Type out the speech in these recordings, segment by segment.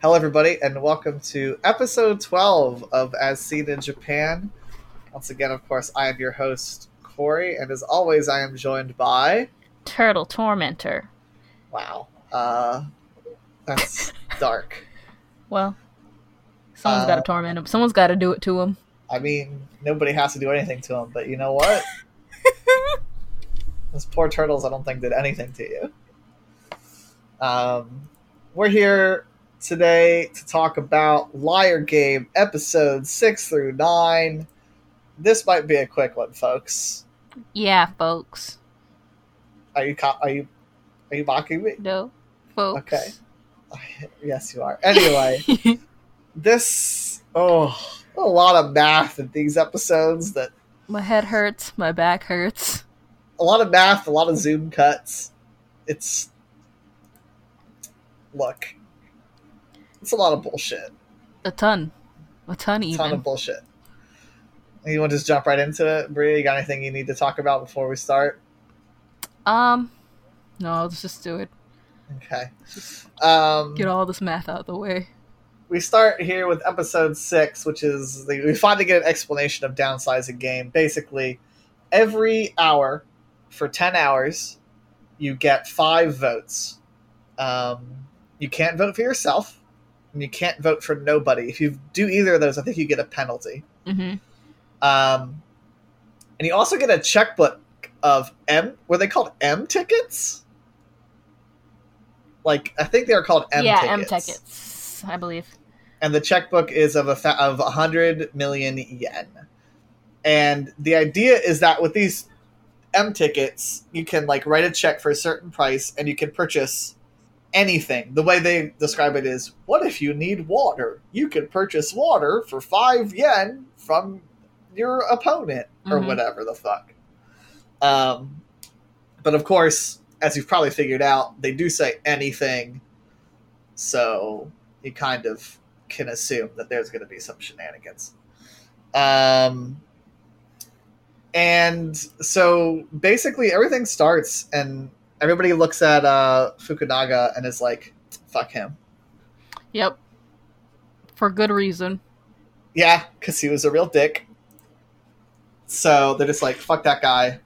Hello, everybody, and welcome to episode 12 of As Seen in Japan. Once again, of course, I am your host, Corey, and as always, I am joined by. Turtle Tormentor. Wow. Uh, that's dark. Well, someone's got Uh, to torment him. Someone's got to do it to him. I mean, nobody has to do anything to him, but you know what? Those poor turtles, I don't think did anything to you. Um, we're here today to talk about Liar Game episodes six through nine. This might be a quick one, folks. Yeah, folks. Are you co- are you are you mocking me? No, folks. Okay. Yes, you are. Anyway, this oh a lot of math in these episodes that my head hurts. My back hurts. a lot of math, a lot of zoom cuts. It's look, it's a lot of bullshit. A ton. A ton, A even. ton of bullshit. You want to just jump right into it, Bria? You got anything you need to talk about before we start? um, no, let's just do it. Okay. Um, Get all this math out of the way. we start here with episode six, which is the, we finally get an explanation of downsizing game. Basically, every hour for ten hours, you get five votes. Um, you can't vote for yourself, and you can't vote for nobody. If you do either of those, I think you get a penalty. Mm-hmm. Um, and you also get a checkbook of M. Were they called M tickets? Like I think they are called M yeah, tickets. M tickets, I believe. and the checkbook is of a fa- of 100 million yen. And the idea is that with these M tickets, you can like write a check for a certain price and you can purchase anything. The way they describe it is, what if you need water? You can purchase water for 5 yen from your opponent or Mhm. whatever the fuck. Um but of course, as you've probably figured out, they do say anything. So you kind of can assume that there's going to be some shenanigans. Um, and so basically everything starts, and everybody looks at uh, Fukunaga and is like, "Fuck him." Yep. For good reason. Yeah, because he was a real dick. So they're just like, "Fuck that guy."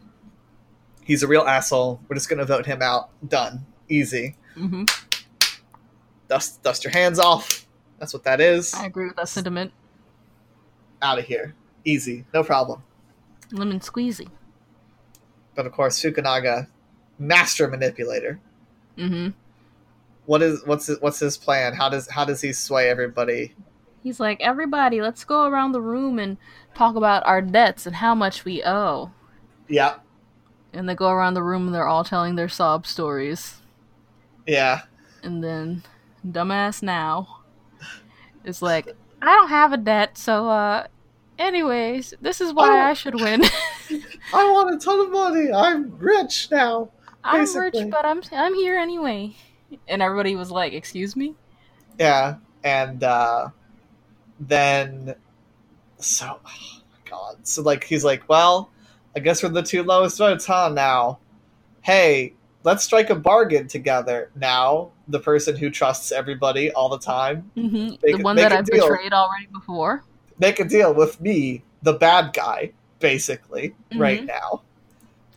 He's a real asshole. We're just gonna vote him out. Done. Easy. Mm-hmm. Dust dust your hands off. That's what that is. I agree with that sentiment. Out of here. Easy. No problem. Lemon squeezy. But of course, Fukunaga, master manipulator. Mm-hmm. What is what's his, what's his plan? How does how does he sway everybody? He's like, everybody, let's go around the room and talk about our debts and how much we owe. Yeah, And they go around the room and they're all telling their sob stories. yeah. And then dumbass Nao is like, I don't have a debt, so uh anyways, this is why Oh. I should win. I want a ton of money. I'm rich now. I'm rich, but I'm I'm here anyway. And everybody was like, "Excuse me?" Yeah, and uh, then so oh my god. So like he's like, well, I guess we're the two lowest votes, huh? Now, hey, let's strike a bargain together. Now, the person who trusts everybody all the time hmm Make The one that I've deal. betrayed already before. make a deal with me, the bad guy, basically, right now.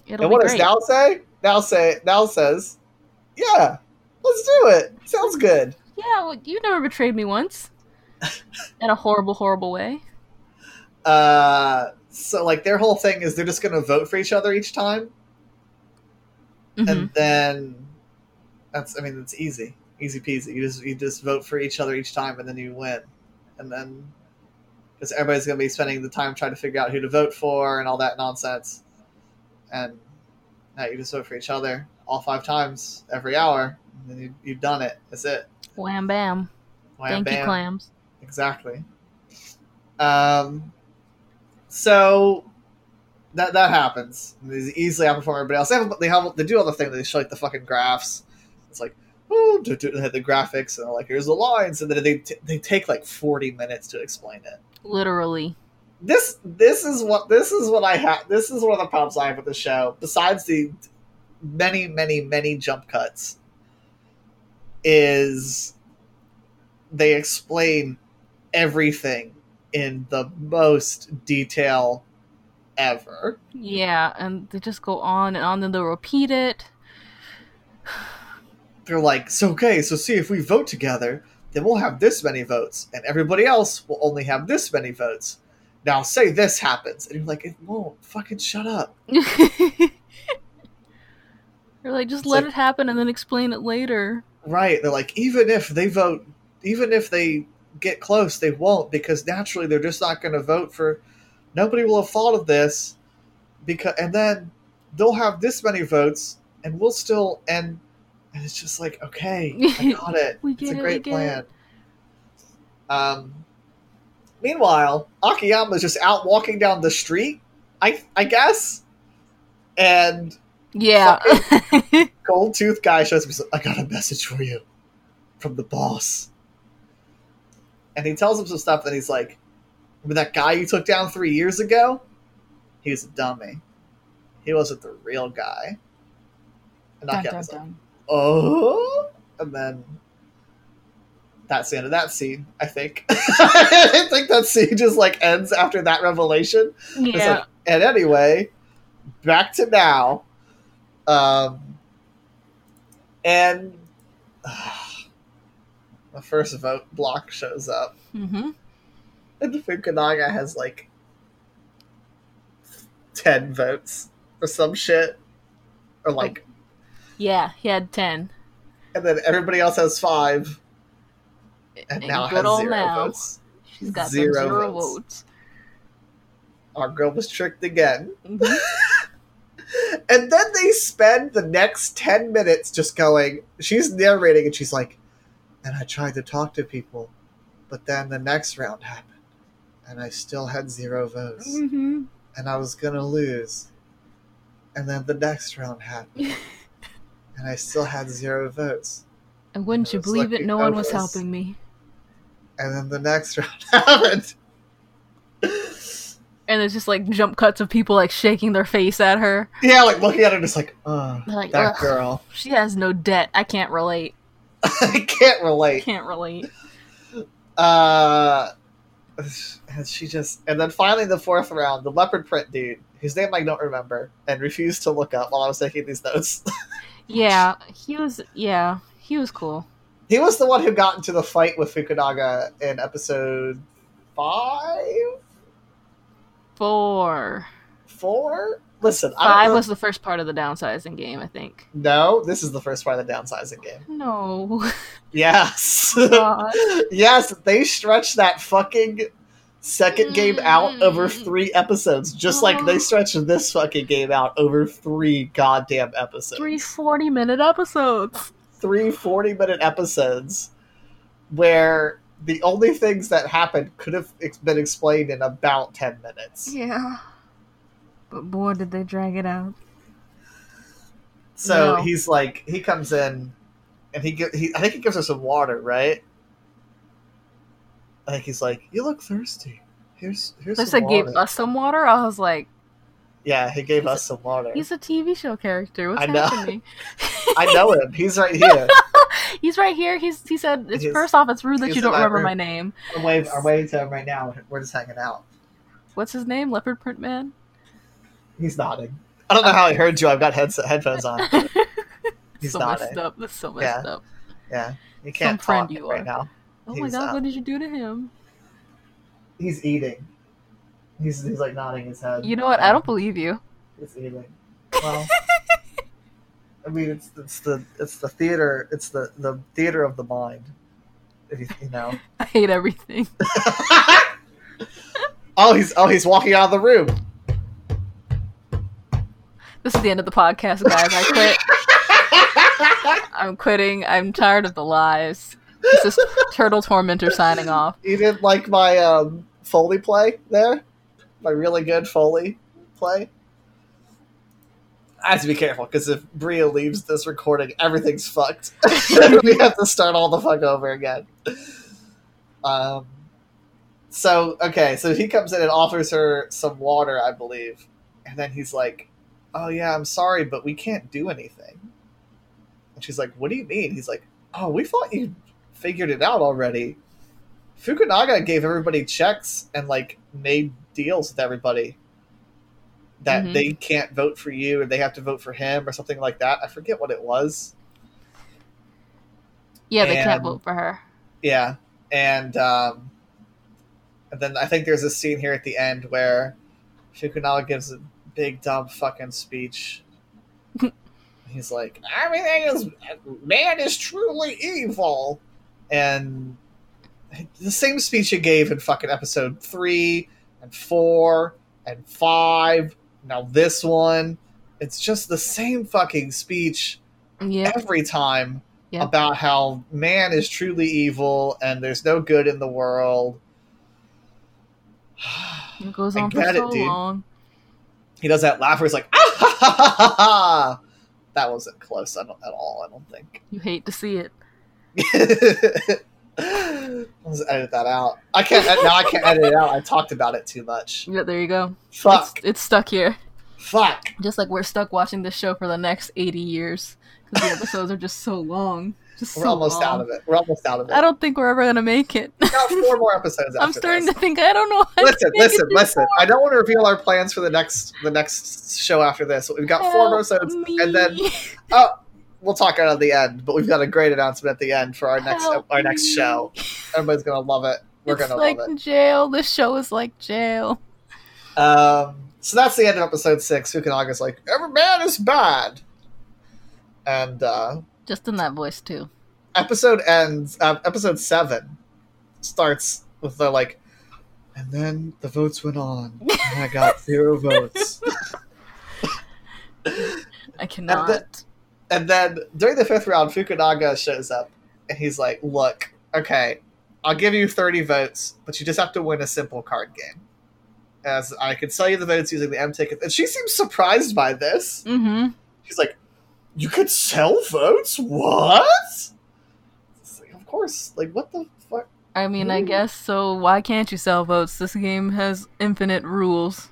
It'll and what does Nao say? Nao say Nao says, yeah, let's do it. Sounds good. Yeah, well, you never betrayed me once. In a horrible, horrible way. Uh, so like their whole thing is they're just gonna vote for each other each time, Mhm. and then that's I mean it's easy, easy peasy. You just you just vote for each other each time, and then you win, and then because everybody's gonna be spending the time trying to figure out who to vote for and all that nonsense, and now you just vote for each other all five times every hour, and then you, you've done it. That's it. Wham bam. Wham, Thank you, clams. Exactly. Um, so that that happens. They easily outperform everybody else. They have, they have they do all the thing. They show like the fucking graphs. It's like oh, do, do, the graphics and they're like here's the lines, and then they t- they take like forty minutes to explain it. Literally. This this is what this is what I have. This is one of the problems I have with the show. Besides the many many many jump cuts, is they explain everything in the most detail ever. Yeah, and they just go on and on, and they'll repeat it. They're like, so okay, so see if we vote together, then we'll have this many votes, and everybody else will only have this many votes. Now say this happens, and you're like, it won't. Fucking shut up. They're like, just It's let like- it happen and then explain it later. Right. They're like, even if they vote, even if they get close, they won't because naturally they're just not going to vote for. Nobody will have thought of this, because and then they'll have this many votes, and we'll still and and it's just like, okay, I got it. We it's a it, we great plan. it. Um. Meanwhile, Akiyama's just out walking down the street. I I guess, and Yeah. gold tooth guy shows up. I got a message for you from the boss. And he tells him some stuff, and he's like, Remember that guy you took down three years ago? He was a dummy. He wasn't the real guy. And dun, Akiyama's dun, like, oh. And then that's the end of that scene, I think. I think that scene just like ends after that revelation. Yeah. like, and anyway, back to Nao. Um, and the first vote block shows up, hmm and Fukunaga has like ten votes or some shit, or like, Yeah, he had 10. and then everybody else has five, and And now good has old zero Nao. votes. She's got Zero zero, votes. votes. Our girl was tricked again. Mhm. And then they spend the next 10 minutes just going, she's narrating and she's like, and I tried to talk to people, but then the next round happened and I still had zero votes Mhm. and I was going to lose. And then the next round happened and I still had zero votes. And wouldn't you believe it? No one was helping me. And then the next round happened. And there's just like jump cuts of people like shaking their face at her. yeah, like looking at her just like, uh, like, that "Ugh." girl. She has no debt. I can't relate. I can't relate. Can't relate. Uh, and she just and then finally the fourth round, the leopard print dude, whose name I don't remember, and refused to look up while I was taking these notes. Yeah, he was. Yeah, he was cool. He was the one who got into the fight with Fukunaga in episode five, four, four. Listen, I Five was the first part of the downsizing game, I think. no. This is the first part of the downsizing game. No. Yes, yes. They stretched that fucking second game out over mm. three episodes, just like they oh. stretched this fucking game out over three goddamn episodes. Three 40 minute episodes. Three 40 minute episodes where the only things that happened could have ex- been explained in about 10 minutes. Yeah. But boy, did they drag it out. So No. he's like, he comes in and he, he, I think he gives her some water, right? I think he's like, you look thirsty. Here's, here's They said gave us some water. I was like, yeah, he gave He's us some water. he's a TV show character. What's I know. happening? I know him. He's right here. He's right here. He's he said it's He's- first off, it's rude that you don't remember room. my name. I'm waving, I'm waving to him right now. We're just hanging out. What's his name? Leopard Print Man. He's nodding. I don't know how he heard you. I've got headset headphones on. He's so nodding. messed up. That's so messed Yeah. up. Yeah, you can't Some friend talk you right are. now. Oh my god, uh, what did you do to him? He's eating. He's, he's like nodding his head. You know what? I don't believe you. He's eating. Well, I mean, it's it's the it's the theater. It's the the theater of the mind. You, you know. I hate everything. oh, he's oh he's walking out of the room. This is the end of the podcast, guys. I quit. I'm quitting. I'm tired of the lies. This is Turtle Tormentor signing off. You didn't like my um, Foley play there? My really good Foley play? I have to be careful because if Bria leaves this recording, everything's fucked. we have to start all the fuck over again. Um, so, okay, so he comes in and offers her some water, I believe. And then he's like, Oh, yeah, I'm sorry, but we can't do anything. And she's like, What do you mean? He's like, Oh, we thought you figured it out already. Fukunaga gave everybody checks and like made deals with everybody that Mhm. they can't vote for you or they have to vote for him or something like that. I forget what it was. Yeah, they can't vote for her. Yeah, and um, and then I think there's a scene here at the end where Fukunaga gives a big dumb fucking speech. He's like, "Everything is man is truly evil," and the same speech he gave in fucking episode three and four and five. Now this one, it's just the same fucking speech every time about how man is truly evil and there's no good in the world. It goes on for it, so dude. long. he does that laugh where he's like, ah, ha, ha, ha, ha, ha. That wasn't close at all, I don't think. You hate to see it. Let's edit that out. I can't now. I can't edit it out. I talked about it too much. Yeah, there you go. Fuck. It's, it's stuck here. Fuck. Just like we're stuck watching this show for the next 80 years. Because the episodes are just so long. Just We're so almost long. out of it. We're almost out of it. I don't think we're ever going to make it. We got four more episodes. After I'm starting this. to think I don't know. listen, listen, listen. I don't want to reveal our plans for the next the next show after this. We've got four more episodes, me. and then oh, we'll talk about it at the end. But we've got a great announcement at the end for our next Help our next show. Everybody's gonna love it. We're it's gonna like love it. jail. This show is like jail. Um, so that's the end of episode six. Fukunaga's like, every man is bad. And uh, Just in that voice, too. episode ends, uh, episode seven starts with the like, and then the votes went on, and I got zero votes. I cannot. And then during the fifth round, Fukunaga shows up, and he's like, look, okay, I'll give you 30 votes, but you just have to win a simple card game. As I can sell you the votes using the M ticket. And she seems surprised by this. mm-hmm. She's like, "You could sell votes? What?" Like, of course. Like, what the fuck? I mean, I guess so. Why can't you sell votes? This game has infinite rules,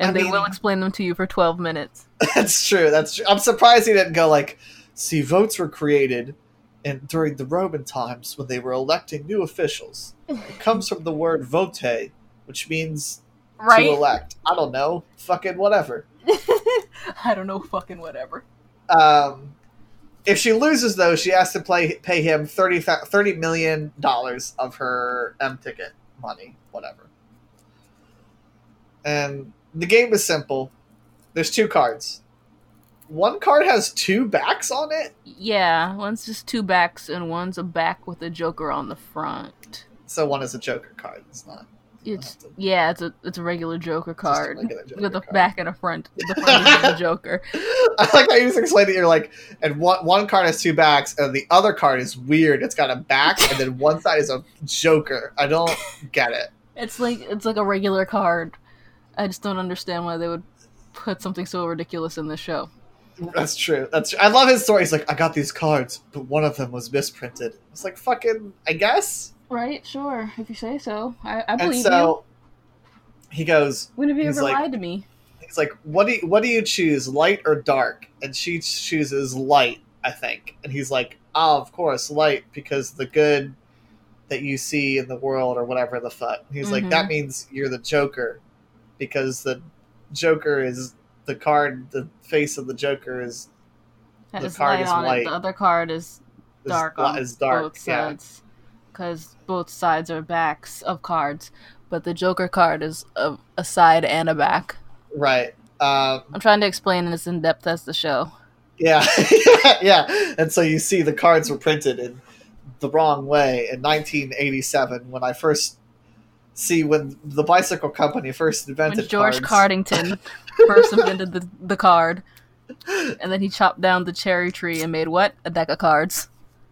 and I they mean- will explain them to you for 12 minutes. That's true. That's true. I'm surprised he didn't go like, "See, votes were created." And during the Roman times, when they were electing new officials, it comes from the word vote, which means right? to elect. I don't know, fucking whatever. I don't know, fucking whatever. Um, if she loses, though, she has to play, pay him 30, thou- $30 million of her M ticket money, whatever. And the game is simple. There's two cards. One card has two backs on it, Yeah, one's just two backs, and one's a back with a Joker on the front. so one is a Joker card. It's not. It's a- yeah, it's a it's a regular Joker card regular Joker with a card. back and a front. The front is the Joker. I like how you just explained it. You're like, and one one card has two backs, and the other card is weird. It's got a back, and then one side is a Joker. I don't get it. It's like it's like a regular card. I just don't understand why they would put something so ridiculous in this show. That's true. That's true. I love his story. He's like, I got these cards, but one of them was misprinted. It's like fucking, I guess. Right? Sure, if you say so. I, I And believe you. so he goes, When have you ever like- lied to me? he's like, what do you, what do you choose, light or dark? And she chooses light, I think. And he's like, oh, of course, light because the good that you see in the world or whatever the fuck. He's like, Mhm. that means you're the Joker because the Joker is the card. The face of the Joker is the is card light is on white. it. The other card is is, dark li- on is dark. both yeah. sides. Because both sides are backs of cards. But the Joker card is a, a side and a back. Right. Um, I'm trying to explain it as in depth as the show. Yeah, yeah. And so you see the cards were printed in the wrong way in 1987 when I first see when the bicycle company first invented When George cards. Cardington first invented the, the card, and then he chopped down the cherry tree and made what? A deck of cards.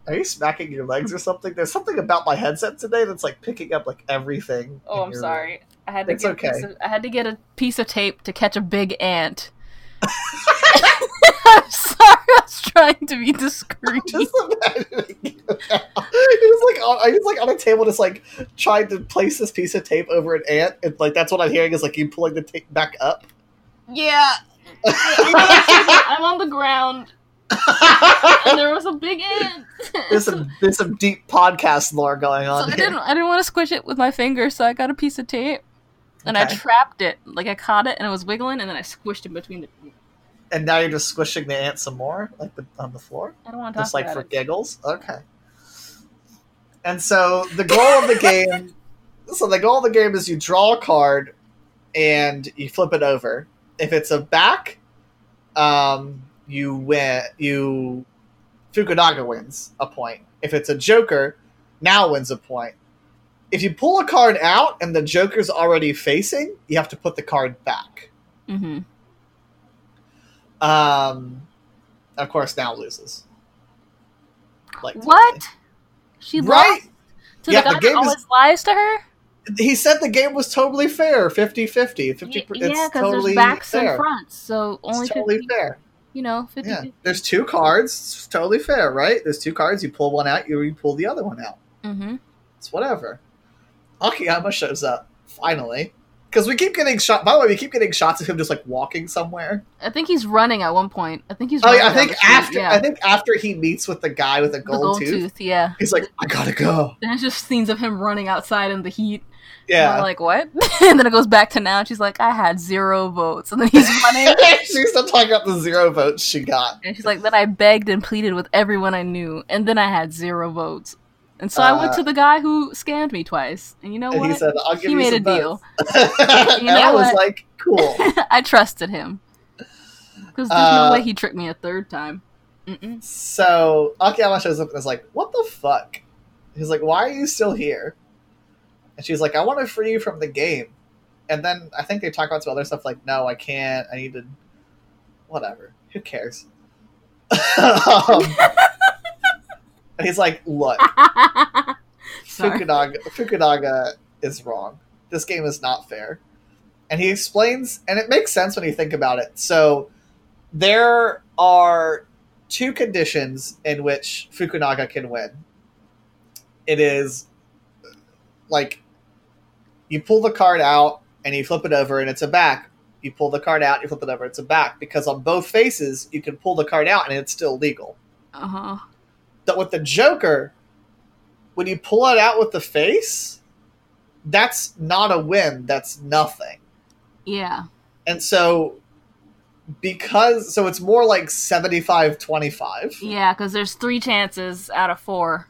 Are you smacking your legs or something? There's something about my headset today that's like picking up like everything. Oh, I'm your- sorry. I had to It's get okay. a piece of, I had to get a piece of tape to catch a big ant. I'm sorry. I was trying to be discreet. Just imagining you now. He was like on, I was like on a table, just like trying to place this piece of tape over an ant, and like that's what I'm hearing is like you pulling the tape back up. Yeah. I'm on the ground, and there was a big ant. there's some there's some deep podcast lore going so on I here. didn't I didn't want to squish it with my finger, so I got a piece of tape and I trapped it. Like I caught it and it was wiggling, and then I squished it between the. And now you're just squishing the ant some more, like the, on the floor, I don't want to talk just like for it. giggles. Okay. And so the goal of the game, so the goal of the game is you draw a card, and you flip it over. If it's a back, um, you win. You Fukunaga wins a point. If it's a Joker, Nao wins a point. If you pull a card out and the Joker's already facing, you have to put the card back. Mm-hmm. Um, of course, Nao loses. Like What? She Right? lost to Yeah, the the game that is- always lies to her. He said the game was totally fair, 50-50. 50 Y- yeah, because totally there's backs fair. and fronts, so only it's totally 50, fair. you know, 50 Yeah. There's two cards. It's totally fair, right? There's two cards. You pull one out, you, you pull the other one out. Mm-hmm. It's whatever. Akiyama shows up, finally. Because we keep getting shot. By the way, we keep getting shots of him just like walking somewhere. I think he's running at one point. I think he's. Oh yeah, I think after yeah. I think after he meets with the guy with the the gold, gold tooth, tooth. Yeah. he's like, I gotta go. And it's just scenes of him running outside in the heat. Yeah. like, what? and then it goes back to Nao. And she's like, I had zero votes. And then he's running. She's still talking about the zero votes she got. and she's like, then I begged and pleaded with everyone I knew. And then I had zero votes. And so I went Uh, to the guy who scammed me twice. And you know And what? he said, I'll give he you made a deal. and know I was what? like, cool. I trusted him. Because there's Uh, no way he tricked me a third time. Mm-mm. So Akiyama shows up and is like, "What the fuck?" He's like, "Why are you still here?" And she's like, "I want to free you from the game." And then I think they talk about some other stuff like, "No, I can't. I need to." Whatever. Who cares? um, and he's like, "Look, Fukunaga, Fukunaga is wrong. This game is not fair." And he explains, and it makes sense when you think about it. So there are two conditions in which Fukunaga can win. It is like you pull the card out and you flip it over and it's a back. You pull the card out, you flip it over, it's a back. Because on both faces, you can pull the card out and it's still legal. Uh huh. But with the Joker, when you pull it out with the face, that's not a win, that's nothing. Yeah. And so because so it's more like 75 25. Yeah, because there's three chances out of four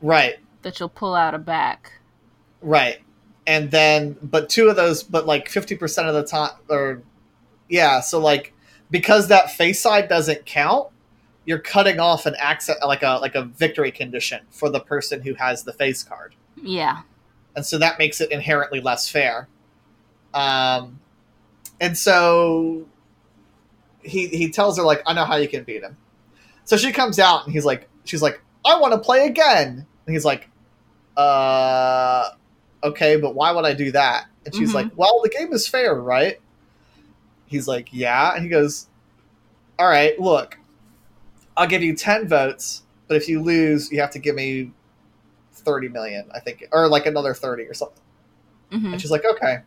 Right. that you'll pull out a back. Right. And then but two of those but like 50% of the time or yeah, so like because that face side doesn't count, you're cutting off an access like a like a victory condition for the person who has the face card. Yeah. and so that makes it inherently less fair. Um, and so he he tells her like, "I know how you can beat him." So she comes out and he's like, "She's like, I want to play again." And he's like, "Uh, okay, but why would I do that?" And she's Mhm. like, "Well, the game is fair, right?" He's like, "Yeah," and he goes, "All right, look, I'll give you ten votes, but if you lose, you have to give me." 30 million, I think, or like another 30 or something. hmm And she's like, okay.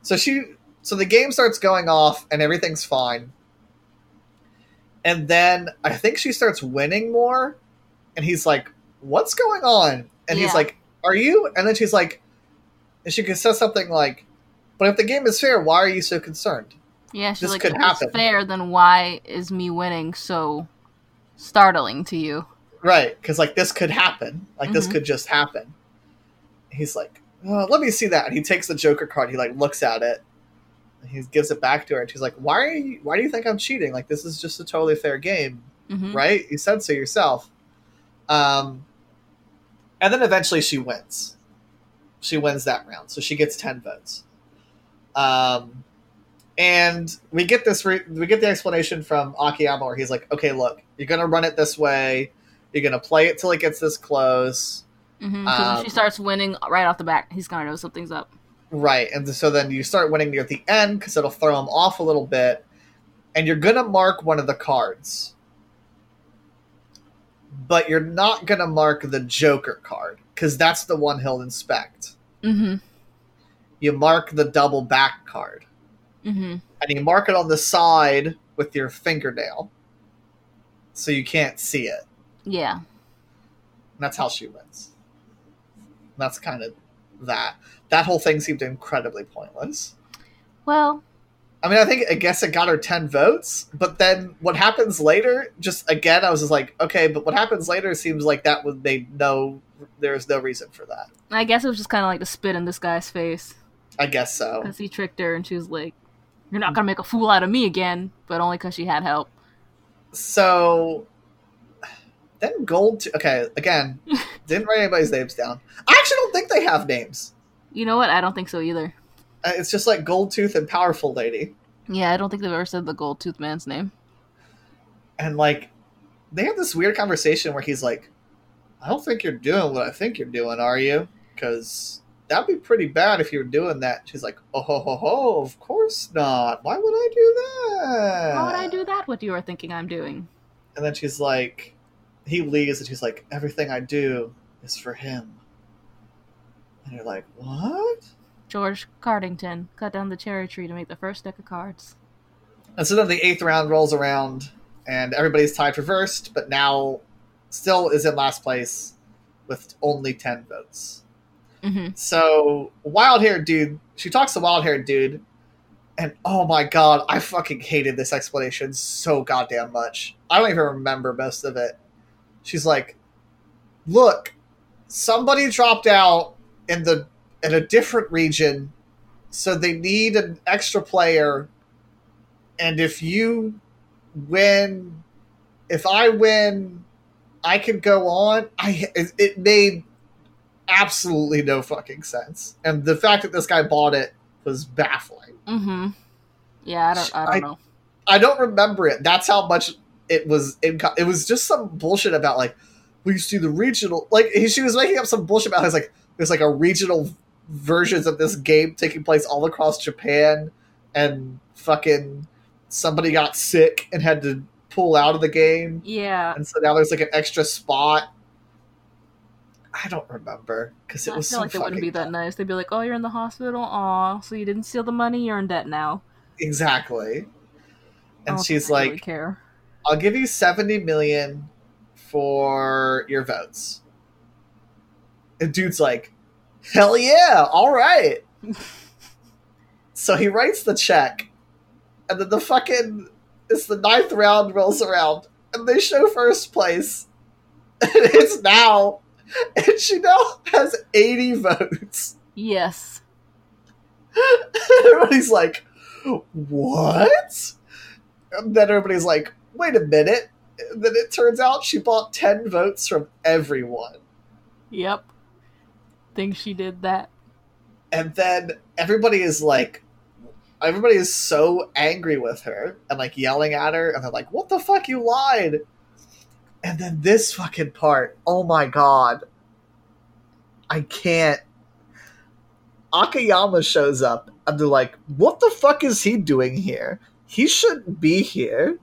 So she, so the game starts going off and everything's fine. And then I think she starts winning more. And he's like, what's going on? And he's like, are you? And then she's like, and she says something like, but if the game is fair, why are you so concerned? Yeah, she's This like, could if happen. it's fair, then why is me winning so startling to you? Right. Because like this could happen. Like this Mhm. could just happen. He's like, oh, let me see that. And he takes the Joker card. He like looks at it. He gives it back to her. And she's like, why are you, why do you think I'm cheating? Like this is just a totally fair game. hmm right? You said so yourself. Um, and then eventually she wins. She wins that round, so she gets ten votes. Um, and we get this. Re- we get the explanation from Akiyama where he's like, "Okay, look, you're gonna run it this way. You're gonna play it till it gets this close, Because when Um, she starts winning right off the bat, he's gonna know something's up. right?" And so then you start winning near the end because it'll throw him off a little bit, and you're gonna mark one of the cards but you're not going to mark the Joker card because that's the one he'll inspect. hmm You mark the double back card hmm and you mark it on the side with your fingernail. so you can't see it. Yeah. And that's how she wins. And that's kind of that. That whole thing seemed incredibly pointless. Well, I mean, I think I guess it got her ten votes, but then what happens later? Just again, I was just like, okay, but what happens later seems like that would they know there's no reason for that. I guess it was just kind of like the spit in this guy's face I guess so. because he tricked her and she was like, "You're not gonna make a fool out of me again," but only because she had help. So then gold. T- okay, again, didn't write anybody's names down. I actually don't think they have names. You know what? I don't think so either. Uh, It's just like Gold Tooth and Powerful Lady, Yeah, I don't think they've ever said the gold tooth man's name. and like they have this weird conversation where he's like, "I don't think you're doing what I think you're doing, are you? Because that'd be pretty bad if you were doing that." She's like, "Oh ho ho ho! Of course not. Why would I do that? Why would I do that? What you are thinking I'm doing? And then she's like, he leaves, and she's like, everything I do is for him. And you're like, what? George Cardington cut down the cherry tree to make the first deck of cards. And so then the eighth round rolls around, and everybody's tied for first, but Nao still is in last place with only 10 votes. Hmm So, wild haired dude, she talks to wild haired dude, and oh my god, I fucking hated this explanation so goddamn much. I don't even remember most of it. She's like, "Look, somebody dropped out in the in a different region, so they need an extra player, and if you win, if I win, I can go on." I it, it made absolutely no fucking sense. And the fact that this guy bought it was baffling. hmm Yeah, I don't. I don't I- know. I don't remember it. That's how much it was. In, it was just some bullshit about like we used to do the regional. Like he, she was making up some bullshit about. It's like there's like a regional versions of this game taking place all across Japan, and fucking somebody got sick and had to pull out of the game, Yeah, and so now there's like an extra spot. I don't remember because it I was feel so like they wouldn't be that nice. They'd be like, "Oh, you're in the hospital. Aw, so you didn't steal the money. You're in debt now." exactly. And she's really like, care. I'll give you 70 million for your votes. And dude's like, hell yeah, all right. so he writes the check, and then the fucking, it's the ninth round rolls around, and they show first place. And it's Nao, and she now has 80 votes. Yes. Everybody's like, what? And then everybody's like, wait a minute. And then it turns out she bought 10 votes from everyone. Yep. Think she did that. And then everybody is like, everybody is so angry with her and like yelling at her. And they're like, what the fuck? You lied. And then this fucking part, oh my god. I can't. Akiyama shows up and they're like, what the fuck is he doing here? He shouldn't be here.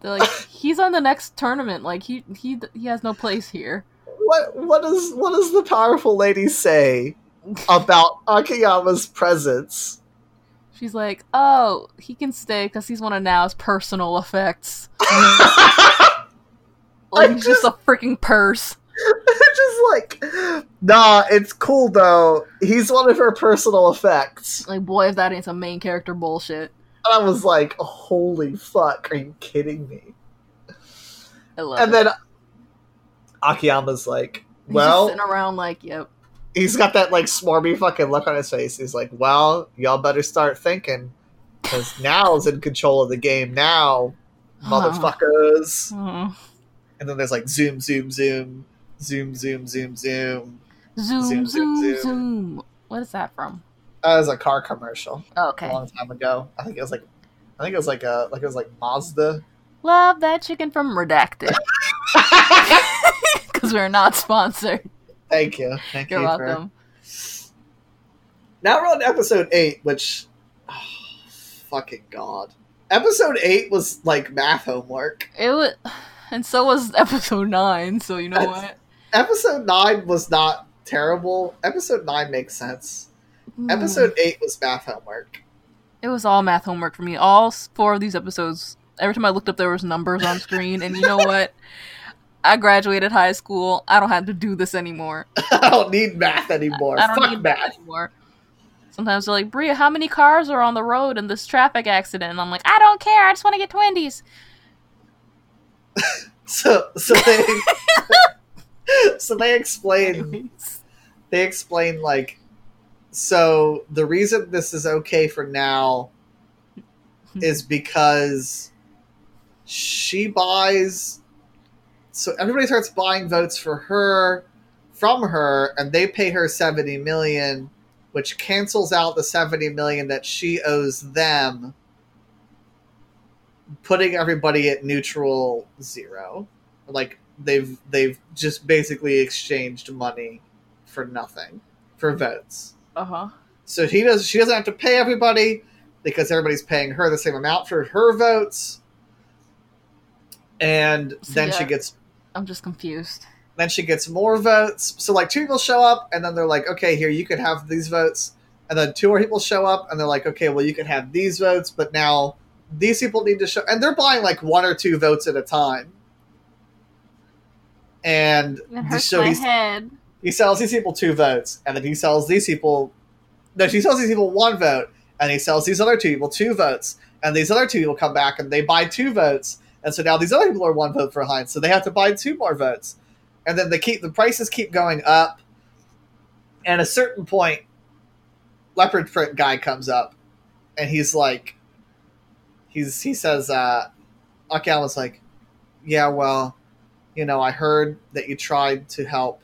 They're like, he's on the next tournament. Like he he he has no place here. What what does what does the powerful lady say about Akiyama's presence? She's like, oh, he can stay because he's one of Nao's personal effects. Like he's just a freaking purse. just like, nah, it's cool though. He's one of her personal effects. Like, boy, if that ain't some main character bullshit. And I was like, holy fuck, are you kidding me? I love And it. then Akiyama's like, He's just well, sitting around like, yep. he's got that like smarmy fucking look on his face. He's like, well, y'all better start thinking. Because Nao's in control of the game now, motherfuckers. Mhm. And then there's like zoom, zoom, zoom, zoom, zoom, zoom, zoom. Zoom, Zoom, zoom, zoom, zoom. What is that from? Uh, that was a car commercial Oh, a long time ago. I think it was like, I think it was like a like it was like Mazda. Love that chicken from Redacted. Because we're not sponsored. Thank you, thank You're you. for- welcome. Now we're on episode eight, which, oh, fucking god, episode eight was like math homework. It was, and so was episode nine. So you know That's- what? Episode nine was not terrible. Episode nine makes sense. Hmm. Episode eight was math homework. It was all math homework for me. All four of these episodes Every time I looked up, there was numbers on screen, and you know what? I graduated high school. I don't have to do this anymore. I don't need math anymore. I don't Fuck need math. that anymore. Sometimes they're like, Bria, how many cars are on the road in this traffic accident? And I'm like, I don't care. I just want to get Twindies. So so they so they explain they explain like so the reason this is okay for now hmm. is because she buys so everybody starts buying votes for her from her and they pay her 70 million which cancels out the 70 million that she owes them putting everybody at neutral zero like they've they've just basically exchanged money for nothing for votes Uh huh. so he does. She doesn't have to pay everybody because everybody's paying her the same amount for her votes. And So then she gets I'm just confused. then she gets more votes. So like two people show up, and then they're like, okay, here you can have these votes. And then two more people show up, and they're like, okay, well you can have these votes, but now these people need to show. And they're buying like one or two votes at a time. And so he's head. he sells these people two votes, and then he sells these people. No, he sells these people one vote, and he sells these other two people two votes, and these other two people come back and they buy two votes, and so now these other people are one vote behind, so they have to buy two more votes, and then they keep the prices keep going up, and at a certain point, leopard print guy comes up, and he's like, he's he says, uh, Akiyama's like, yeah, well, you know, I heard that you tried to help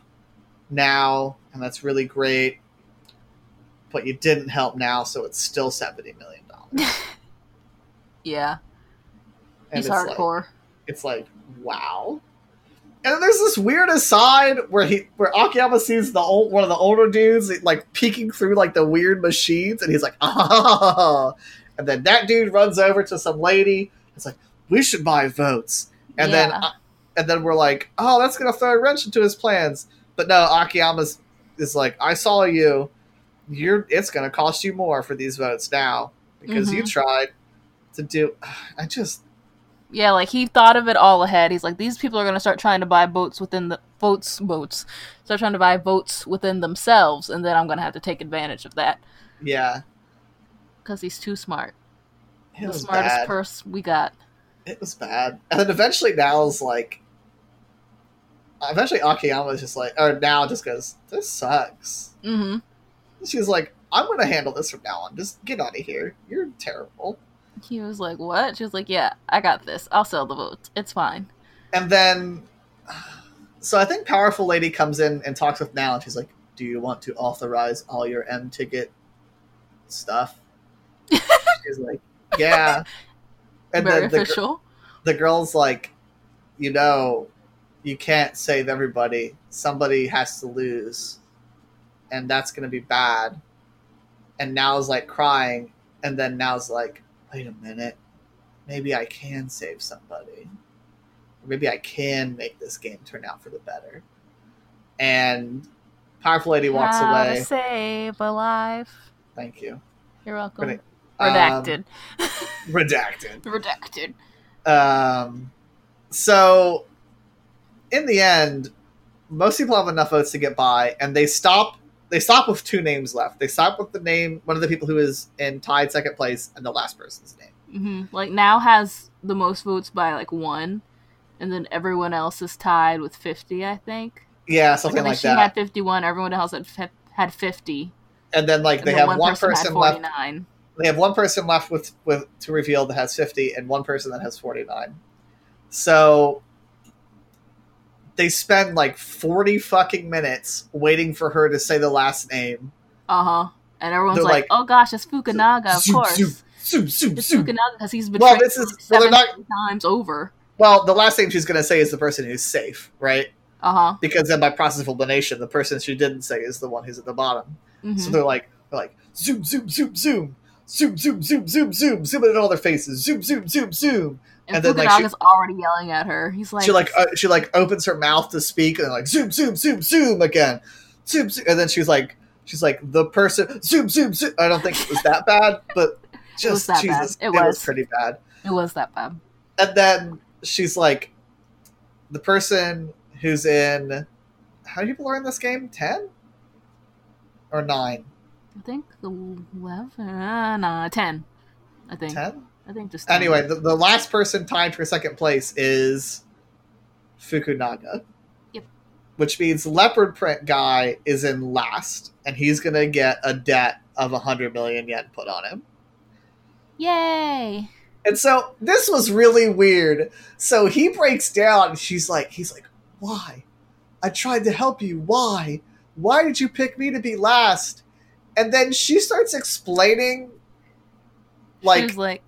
Nao, and that's really great. But you didn't help Nao, so it's still seventy million dollars. Yeah, And he's it's like, hardcore. it's like, wow. And then there's this weird aside where he where Akiyama sees the old, one of the older dudes like peeking through like the weird machines, and he's like, ah. And then that dude runs over to some lady. It's like, we should buy votes. And then Yeah. uh, and then we're like, oh, that's gonna throw a wrench into his plans. But no, Akiyama's is like, I saw you. You're it's gonna cost you more for these votes now because you Mhm. tried to do. I just Yeah, like he thought of it all ahead. He's like, these people are gonna start trying to buy votes within the votes, votes, start trying to buy votes within themselves, and then I'm gonna have to take advantage of that yeah, because he's too smart. it the smartest bad. purse we got. it was bad. And then eventually Nao's like, eventually Akiyama's just like, or Nao just goes, this sucks. Mm-hmm. She's like, I'm gonna handle this from now on. Just get out of here. You're terrible. He was like, "What?" She was like, "Yeah, I got this. I'll sell the votes. It's fine." And then, so I think Powerful Lady comes in and talks with Nao, and she's like, Do you want to authorize all your M ticket stuff? She's like, Yeah. And Very then the, official. the girl's like, You know, you can't save everybody. Somebody has to lose. And that's going to be bad. And Nao's like crying. And then Nao's like, Wait a minute. Maybe I can save somebody or maybe I can make this game turn out for the better. And Powerful Lady walks How away. to save a life. Thank you. You're welcome. Redac- Um, Redacted. redacted. Redacted. Um, so, in the end, most people have enough votes to get by, and they stop. They stop with two names left. They stop with the name one of the people who is in tied second place and the last person's name. hmm Like Nao has the most votes by like one, and then everyone else is tied with fifty. I think. Yeah, Like, something think like she that. had fifty-one. Everyone else had had fifty. and then like and they then have one, person, person, left. They have one person left with with to reveal that has 50 and one person that has 49 so they spend like 40 fucking minutes waiting for her to say the last name Uh huh. And everyone's like, like, "Oh gosh, it's Fukunaga, of course." zoom, zoom, zoom, It's. Fukunaga because he's been Well, this is- well, not- times over. well the last name she's going to say is the person who's safe right Uh huh. because then by process of elimination the person she didn't say is the one who's at the bottom hmm so they're like they're like zoom zoom zoom zoom zoom zoom zoom zoom zoom zoom it in all their faces zoom zoom zoom zoom and, and then, like, Fukunaga's already yelling at her. He's like, she like uh, she like opens her mouth to speak and like zoom zoom zoom zoom again zoom, zoom and then she's like she's like the person zoom zoom zoom i don't think it was that bad but was just that jesus bad. It it, was. was. pretty bad it was that bad. and then she's like, the person who's in how many people are in this game? Ten or nine? I think eleven, uh, nah, ten. I think. Ten. I think just 10. Anyway, the, the last person tied for second place is Fukunaga. Yep. Which means leopard print guy is in last, and he's gonna get a debt of hundred million yen put on him. Yay! And so this was really weird. So he breaks down, and she's like, he's like, why? I tried to help you. Why? Why did you pick me to be last? And then she starts explaining, like, like,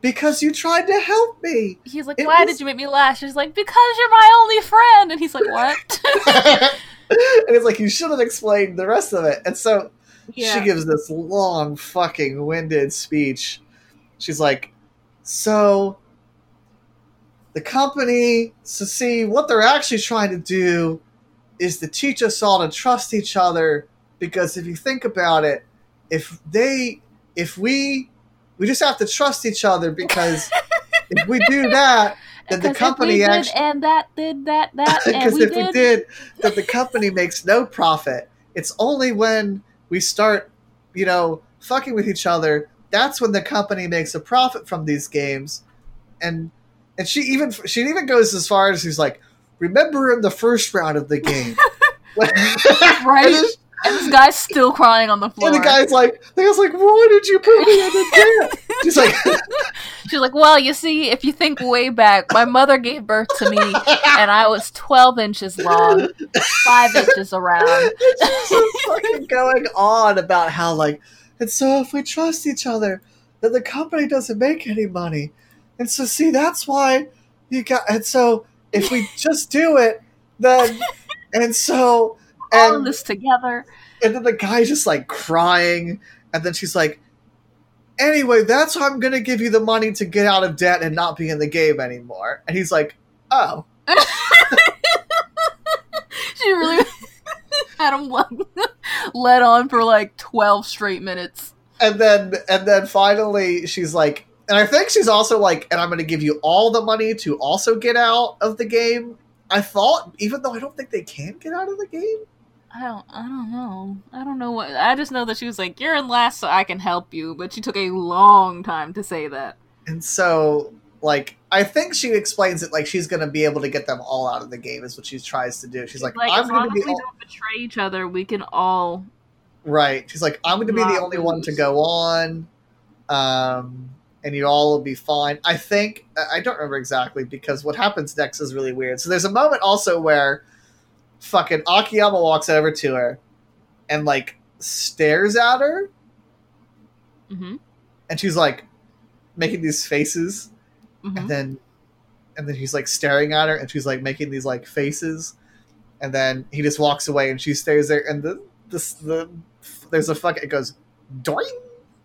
because you tried to help me. he's like, It why was- did you make me laugh? She's like, because you're my only friend. And he's like, what? and it's like you should have explained the rest of it. And so yeah. she gives this long fucking winded speech. She's like, "So the company to see what they're actually trying to do is to teach us all to trust each other because if you think about it, if they if we we just have to trust each other because if we do that, then the company actually and that did that that because if did, we did, that the company makes no profit. It's only when we start, you know, fucking with each other. That's when the company makes a profit from these games, and and she even she even goes as far as she's like, remember in the first round of the game, right? And, this guy's still crying on the floor. and the guy's like, the guy's like, why did you put me in the game? She's like, She's like, well, you see, if you think way back, my mother gave birth to me, and I was 12 inches long, 5 inches around. she's just fucking going on about how like and so if we trust each other then the company doesn't make any money and so see that's why you got and so if we just do it then and so All of this together. and then the guy's just like crying and then she's like anyway that's how i'm gonna give you the money to get out of debt and not be in the game anymore and he's like oh She really had him led on for like 12 straight minutes. and then and then finally she's like and i think she's also like and i'm going to give you all the money to also get out of the game i thought even though i don't think they can get out of the game I don't, I don't know. I don't know what. I just know that she was like, "You're in last, so I can help you." But she took a long time to say that. and so like i think she explains it like she's going to be able to get them all out of the game is what she tries to do she's like, i'm as going long to as be we all- don't betray each other, we can all. right she's like i'm going to be the only one to go on um and you all will be fine i think i don't remember exactly because what happens next is really weird so there's a moment also where fucking akiyama walks over to her and like stares at her. Hmm and she's like making these faces. Hmm and then and then he's like staring at her and she's like making these like faces. And then he just walks away and she stares there and the this the there's a fuck it goes doing.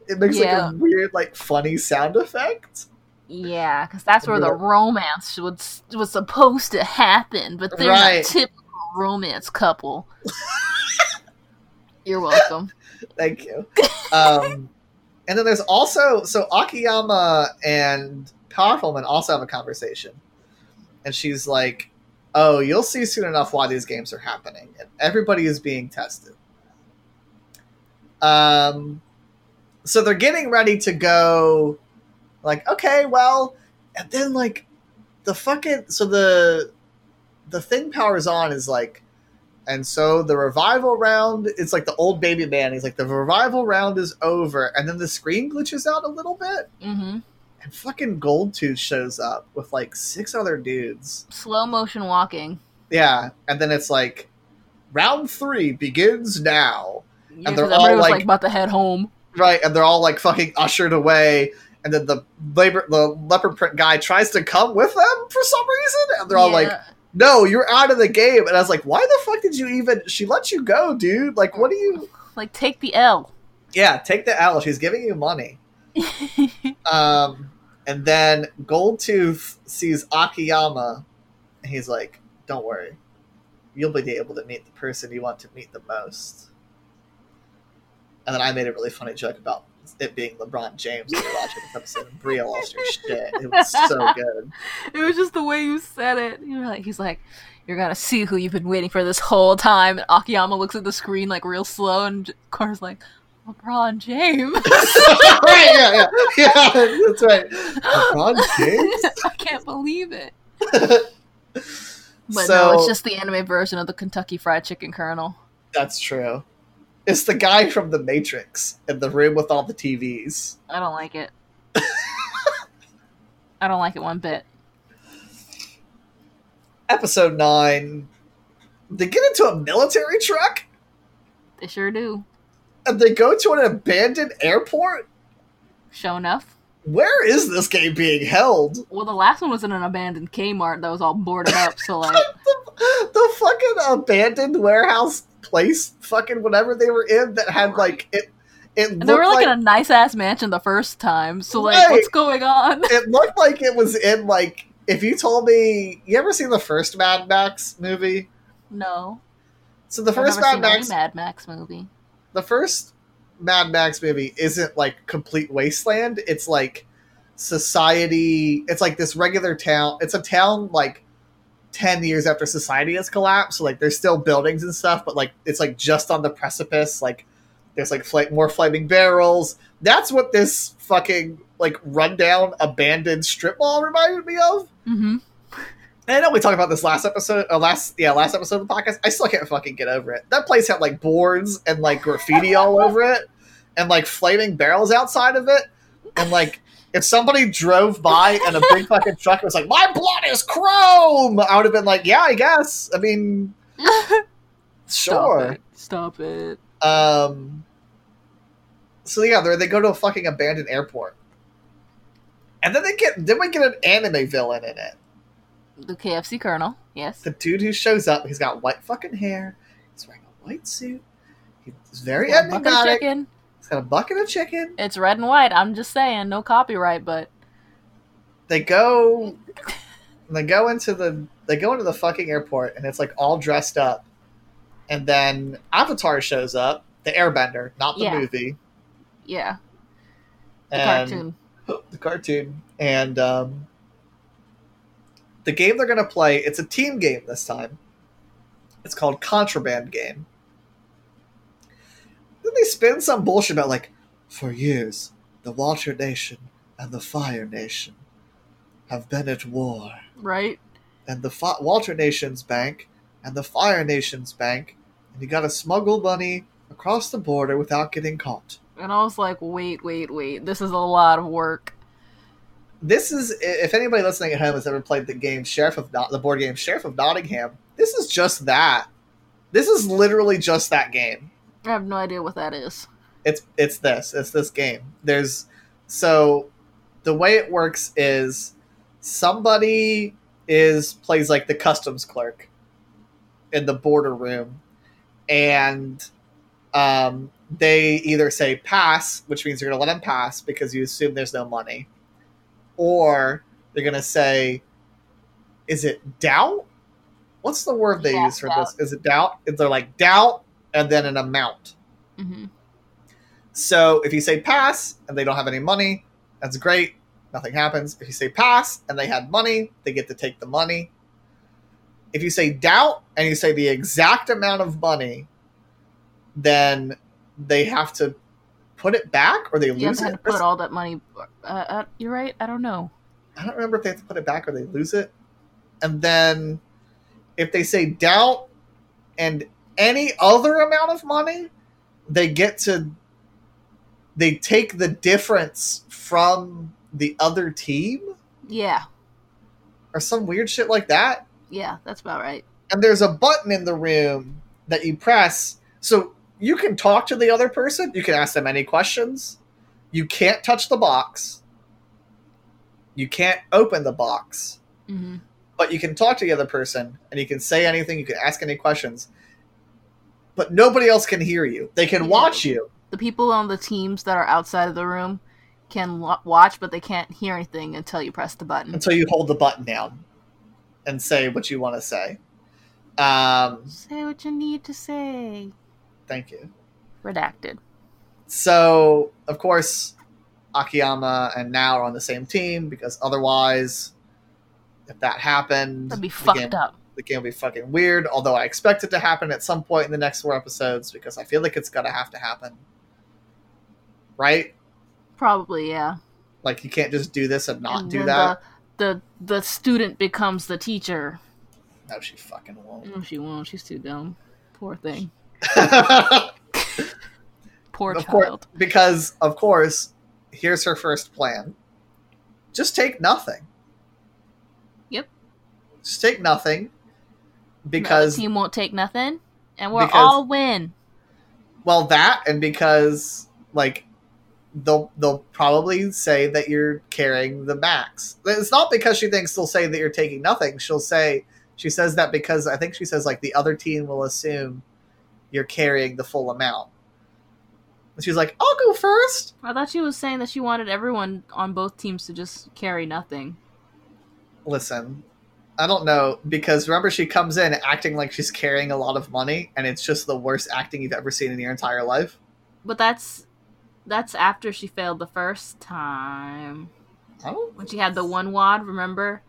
It makes Yeah. like a weird like funny sound effect. Yeah, because that's where the romance was was supposed to happen, but they're Right. not typical romance couple. You're welcome. thank you um and then there's also so akiyama and powerful man also have a conversation and she's like oh you'll see soon enough why these games are happening and everybody is being tested um so they're getting ready to go like okay well and then like the fucking so the the thing powers on is like and so the revival round it's like the old baby man he's like the revival round is over and then the screen glitches out a little bit hmm and fucking goldtooth shows up with like six other dudes Slow motion walking. yeah and then it's like round three begins now Yeah, they're all was like- like about to head home. right and they're all like fucking ushered away and then the labor the leopard print guy tries to come with them for some reason and they're all like Yeah. No you're out of the game. And i was like why the fuck did you even she let you go dude. Like what do you like take the L. yeah take the l. She's giving you money. Um and then goldtooth sees akiyama. And he's like don't worry. You'll be able to meet the person you want to meet the most. And then i made a really funny joke about it being LeBron James when this episode, and Bria lost her shit. It was so good. It was just the way you said it. You were like, he's like, you're gonna see who you've been waiting for this whole time. And Akiyama looks at the screen like real slow, and Cora's like, LeBron James. right? Yeah, yeah, yeah. That's right. LeBron James. I can't believe it. But no, it's just the anime version of the Kentucky Fried Chicken Colonel. That's true. It's the guy from The Matrix in the room with all the TVs. I don't like it. I don't like it one bit. Episode 9. They get into a military truck? They sure do. And they go to an abandoned airport? Show enough. Where is this game being held? Well, the last one was in an abandoned Kmart that was all boarded up, so like. the, the fucking abandoned warehouse place, fucking whatever they were in, that had like it. It and they were like, like, in a nice ass mansion the first time, so like, right. what's going on? It looked like it was in like. If you told me, you ever seen the first Mad Max movie? No. So the 1st Mad Max Mad Max movie. The first Mad Max movie isn't like complete wasteland. It's like society. It's like this regular town. It's a town like 10 years after society has collapsed so like there's still buildings and stuff but like it's like just on the precipice like there's like fl- more flaming barrels that's what this fucking like rundown abandoned strip mall reminded me of mm-hmm. And I know we talked about this last episode, uh, last yeah, last episode of the podcast. I still can't fucking get over it. That place had like boards and like graffiti all over it, and like flaming barrels outside of it, and like if somebody drove by and a big fucking truck was like, "My blood is chrome," I would have been like, "Yeah, I guess." I mean, sure. Stop it. Stop it. Um. So yeah, they they go to a fucking abandoned airport, and then they get then we get an anime villain in it. The KFC Colonel, yes. The dude who shows up, he's got white fucking hair. He's wearing a white suit. He's very enigmatic. It's got a bucket of chicken. It's red and white. I'm just saying, no copyright, but they go they go into the they go into the fucking airport and it's like all dressed up. And then Avatar shows up, the airbender, not the yeah. movie. Yeah. The and, cartoon. The cartoon. And um, the game they're gonna play, it's a team game this time. It's called Contraband Game. Then they spin some bullshit about like, for years, the Water Nation and the Fire Nation have been at war. Right. And the Fi- Water Nation's bank and the Fire Nation's bank, and you gotta smuggle money across the border without getting caught. And I was like, wait, wait, wait. This is a lot of work. This is, if anybody listening at home has ever played the game Sheriff of Not- the board game Sheriff of Nottingham, this is just that. This is literally just that game. I have no idea what that is. It's it's this. It's this game. There's so the way it works is somebody is plays like the customs clerk in the border room and um, they either say pass, which means you're going to let them pass because you assume there's no money, or they're going to say, is it doubt? What's the word they Yeah, use for doubt. this? Is it doubt? They're like doubt and then an amount. hmm So if you say pass and they don't have any money, that's great. Nothing happens. If you say pass and they had money, they get to take the money. If you say doubt and you say the exact amount of money, then they have to put it back or they You have lose to it. put all that money. Uh, uh, you're right. I don't know. I don't remember if they have to put it back or they lose it. And then if they say doubt and any other amount of money, they get to they take the difference from the other team Yeah, or some weird shit like that. yeah, that's about right. And there's a button in the room that you press so you can talk to the other person, you can ask them any questions. You can't touch the box. You can't open the box. hmm but you can talk to the other person and you can say anything, you can ask any questions. But nobody else can hear you. They can Yeah. watch you. The people on the teams that are outside of the room can lo- watch, but they can't hear anything until you press the button. until you hold the button down and say what you want to say. Um, Say what you need to say. thank you. Redacted. so of course, Akiyama and Nao are on the same team because otherwise, if that happened, That'd be fucked game- up. The game will be fucking weird. Although I expect it to happen at some point in the next four episodes because I feel like it's gonna have to happen. Right? Probably, yeah. Like you can't just do this and not And do that. The, the the student becomes the teacher. No, she fucking won't. No, she won't. She's too dumb. Poor thing. of Poor course, child. because of course, here's her first plan. Just take nothing. Yep. Just take nothing. The Because team won't take nothing, and we'll Because- all win. well that and because like they'll they'll probably say that you're carrying the max. It's not because she thinks they'll say that you're taking nothing. She'll say she says that because I think she says like the other team will assume you're carrying the full amount. And she's like, "I'll go first. I thought she was saying that she wanted everyone on both teams to just carry nothing. Listen, I don't know because remember she comes in acting like she's carrying a lot of money, and it's just the worst acting you've ever seen in your entire life. But that's that's after she failed the first time don't. when she had the one wad. Remember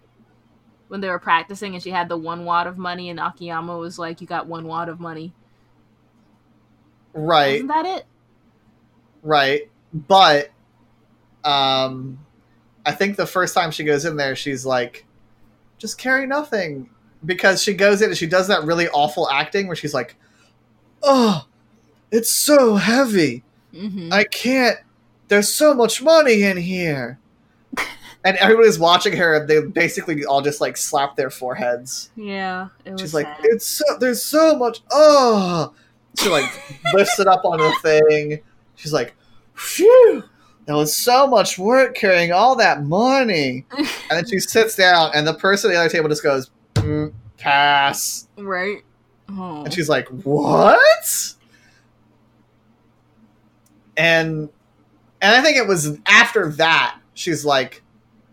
when they were practicing and she had the one wad of money, and Akiyama was like, "You got one wad of money." Right. Isn't that it? Right. But um I think the first time she goes in there she's like just carry nothing. Because she goes in and she does that really awful acting where she's like oh it's so heavy. Mm-hmm. i can't there's so much money in here. And everybody's watching her and they basically all just like slap their foreheads. Yeah, it was she's like sad. it's so there's so much oh. She like lifts it up on the thing. She's like phew that was so much work carrying all that money and then she sits down and the person at the other table just goes mm, pass right. Oh. and she's like what and and i think it was after that she's like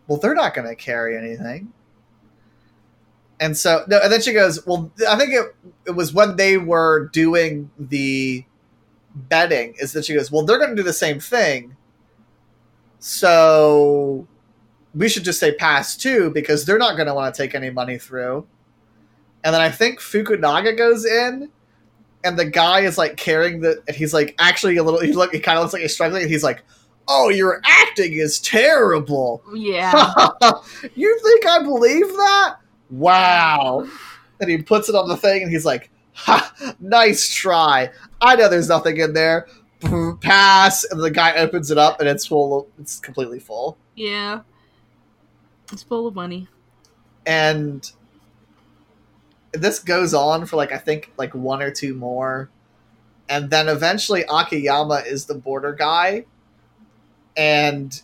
well they're not going to carry anything and so no and then she goes well i think it, it was when they were doing the betting is that she goes well they're going to do the same thing so we should just say pass too because they're not going to want to take any money through and then i think fukunaga goes in and the guy is like carrying the and he's like actually a little he look he kind of looks like he's struggling and he's like oh your acting is terrible yeah. you think I believe that? Wow. And he puts it on the thing and he's like, ha, nice try. I know there's nothing in there. Pass. And the guy opens it up and it's full of, it's completely full. yeah. It's full of money. And this goes on for like, I think like one or two more. And then eventually Akiyama is the border guy. And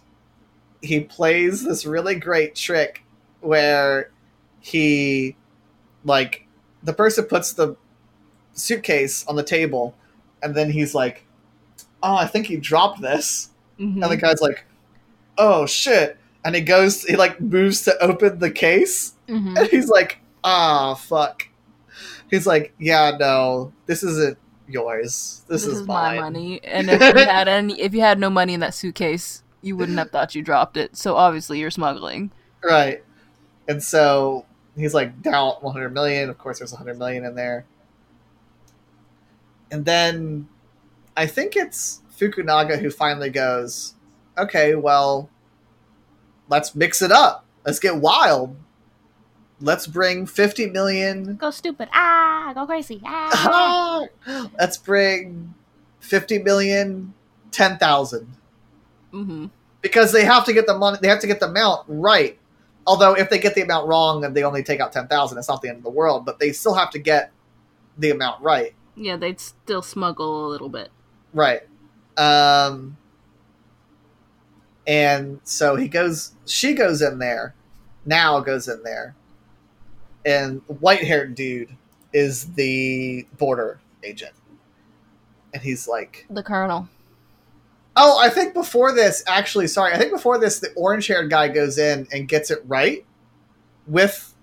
he plays this really great trick where he like the person puts the suitcase on the table and then he's like oh i think he dropped this Mhm. and the guy's like oh shit and he goes he like moves to open the case Mhm. and he's like ah fuck he's like yeah no this isn't yours this, This, is, is my money, and if you had any, if you had no money in that suitcase, you wouldn't have thought you dropped it. So obviously, you're smuggling. Right. And so he's like down 100 million. Of course, there's 100 million in there. And then I think it's Fukunaga who finally goes, okay, well, let's mix it up. Let's get wild. Let's bring 50 million. Go stupid! Ah, go crazy! Ah. let's bring 50 million, 10,000. mm-hmm. because they have to get the money they have to get the amount right although if they get the amount wrong and they only take out 10,000 it's not the end of the world but they still have to get the amount right Yeah, they'd still smuggle a little bit. Right um and so he goes she goes in there Nao goes in there and white haired dude is the border agent and he's like The colonel. Oh, I think before this, actually, sorry, I think before this, the orange haired guy goes in and gets it right with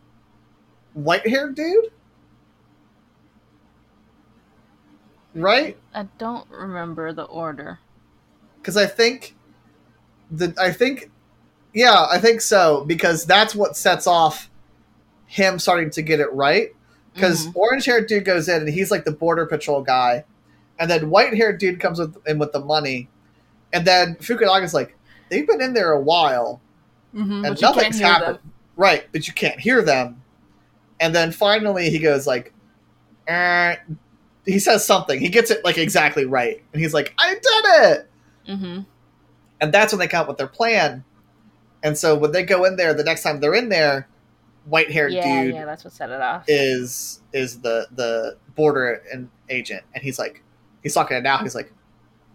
white haired dude. Right? I don't remember the order. because I think the I think yeah I think so because that's what sets off him starting to get it right because Mhm. orange haired dude goes in and he's like the border patrol guy, and then white haired dude comes with in with the money, and then Fukunaga's like they've been in there a while Mhm, and but you can't nothing's happened. them. Right, but you can't hear them. And then finally he goes like, eh. He says something. He gets it like exactly right, and he's like, "I did it!" Mhm. And that's when they come up with their plan. And so when they go in there, the next time they're in there, white haired Yeah, dude yeah, that's what set it off. is is the the border and agent, and he's like, he's talking to Nao. He's like,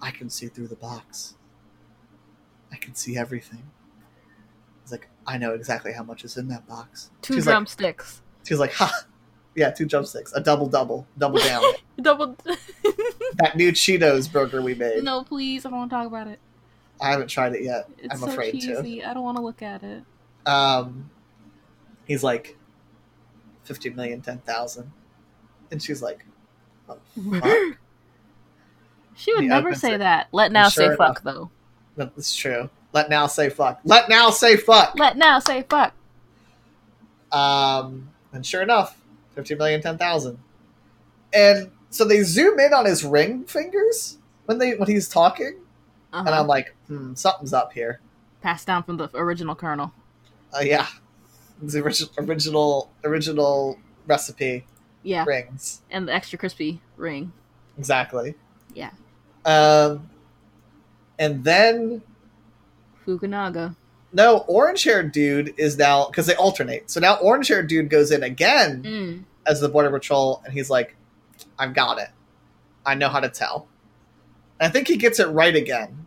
I can see through the box. I can see everything. He's like, I know exactly how much is in that box. Two she's like- drumsticks. She's like, ha, yeah, two drumsticks, a double double, double down. Double. that new Cheetos burger we made. no, please, I don't want to talk about it. I haven't tried it yet. It's I'm so afraid cheesy. I don't want to look at it. Um, he's like, fifty million, ten thousand, and she's like, oh, fuck. she would never say it. that. Let Nao Sure say fuck though. That's true. Let Nao say fuck. Let Nao say fuck. Let Nao say fuck. Um, and sure enough, 50 million, 10,000. And so they zoom in on his ring fingers when they when he's talking, Uh-huh. and I'm like, hmm, something's up here. Passed down from the original colonel. Uh, yeah, the original original original recipe Yeah, rings and the extra crispy ring. exactly. Yeah. Um, and then Fukunaga. No, orange haired dude is now because they alternate. So now orange haired dude goes in again Mm. as the border patrol, and he's like, "I've got it. I know how to tell." And I think he gets it right again.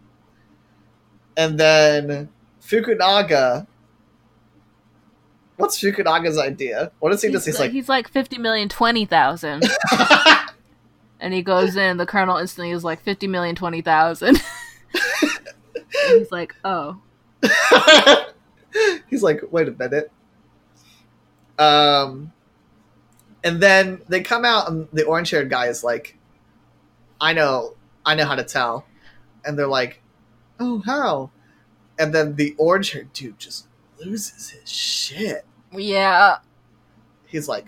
And then Fukunaga. What's Fukunaga's idea? What does he He's, just? He's like, he's like fifty million, twenty thousand, and he goes in. The colonel instantly is like fifty million, twenty thousand. and he's like, oh, he's like, wait a minute. Um, and then they come out, and the orange haired guy is like, I know, I know how to tell. And they're like, oh, how? And then the orange haired dude just loses his shit. yeah. He's like,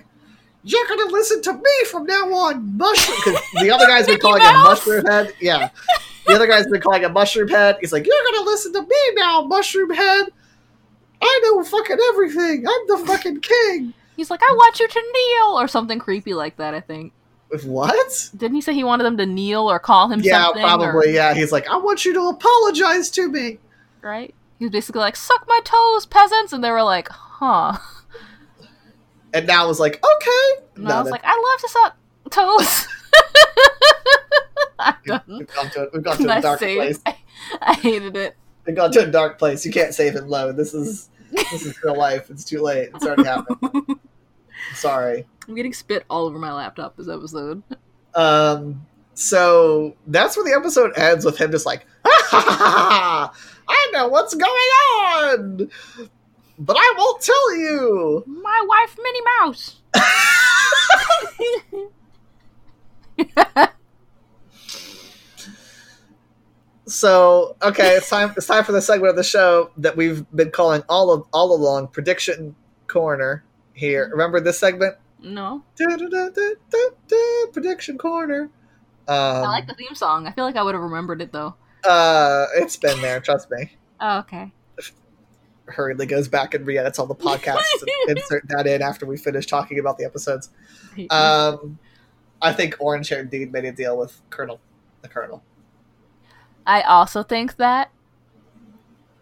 you're gonna listen to me from now on, mushroom. Because the other guy's been calling him mushroom head. Yeah, the other guy's been calling him mushroom head. He's like, you're gonna listen to me now, mushroom head. I know fucking everything. I'm the fucking king. He's like, I want you to kneel, or something creepy like that. I think. What? Didn't he say he wanted them to kneel or call him Yeah, something? probably. or- Yeah, he's like, I want you to apologize to me. right? He was basically like, "Suck my toes, peasants," and they were like, "Huh?" And now it was like, okay. And No, I was like, "I love to suck toes." We've gone to we've gone to a dark save. place. I, I hated it. We've gone to a dark place. You can't save him low. This is this is real life. It's too late. It's already happened. Sorry. I'm getting spit all over my laptop this episode. Um, so that's where the episode ends with him just like, I know what's going on, but I won't tell you. My wife, Minnie Mouse. So okay, it's time. It's time for the segment of the show that we've been calling all of all along prediction corner. Here, remember this segment? no, Da-da-da-da-da-da, Prediction corner. Um, I like the theme song. I feel like I would have remembered it though. uh, it's been there. Trust me. Oh, okay. hurriedly goes back and re-edits all the podcasts and insert that in after we finish talking about the episodes. Um, I think Orange Haired Dude made a deal with Colonel, the Colonel, I also think that.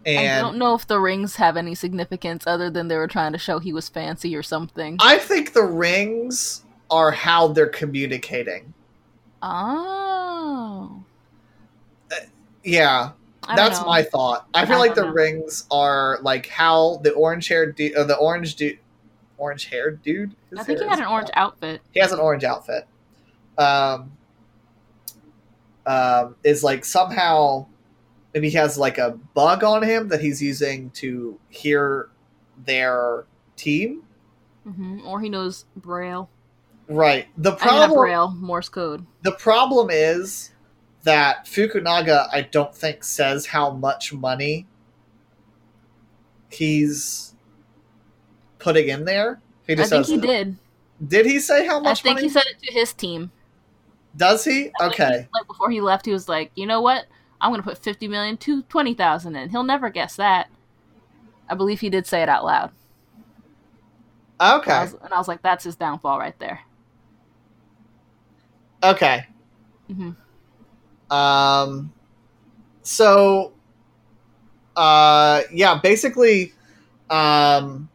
I don't know if the rings have any significance other than they were trying to show he was fancy or something. I think the rings are how they're communicating. Oh. Yeah, that's know. my thought. I feel I like the know. rings are like how the orange haired dude, uh, the orange dude, orange haired dude. His I think he had an orange outfit. he has an orange outfit um, um, is like somehow maybe he has like a bug on him that he's using to hear their team hmm Or he knows Braille. right the I mean, problem Braille, Morse code. the problem is that Fukunaga, I don't think says how much money he's putting in there. He I just think he did. Did he say how much? I think money? he said it to his team. Does he? Okay. Like before he left, he was like, "You know what? I'm going to put fifty million to twenty thousand in. He'll never guess that." I believe he did say it out loud. And I Okay. was, and I was like, "That's his downfall right there." Okay. hmm Um, so, uh, yeah, basically, um,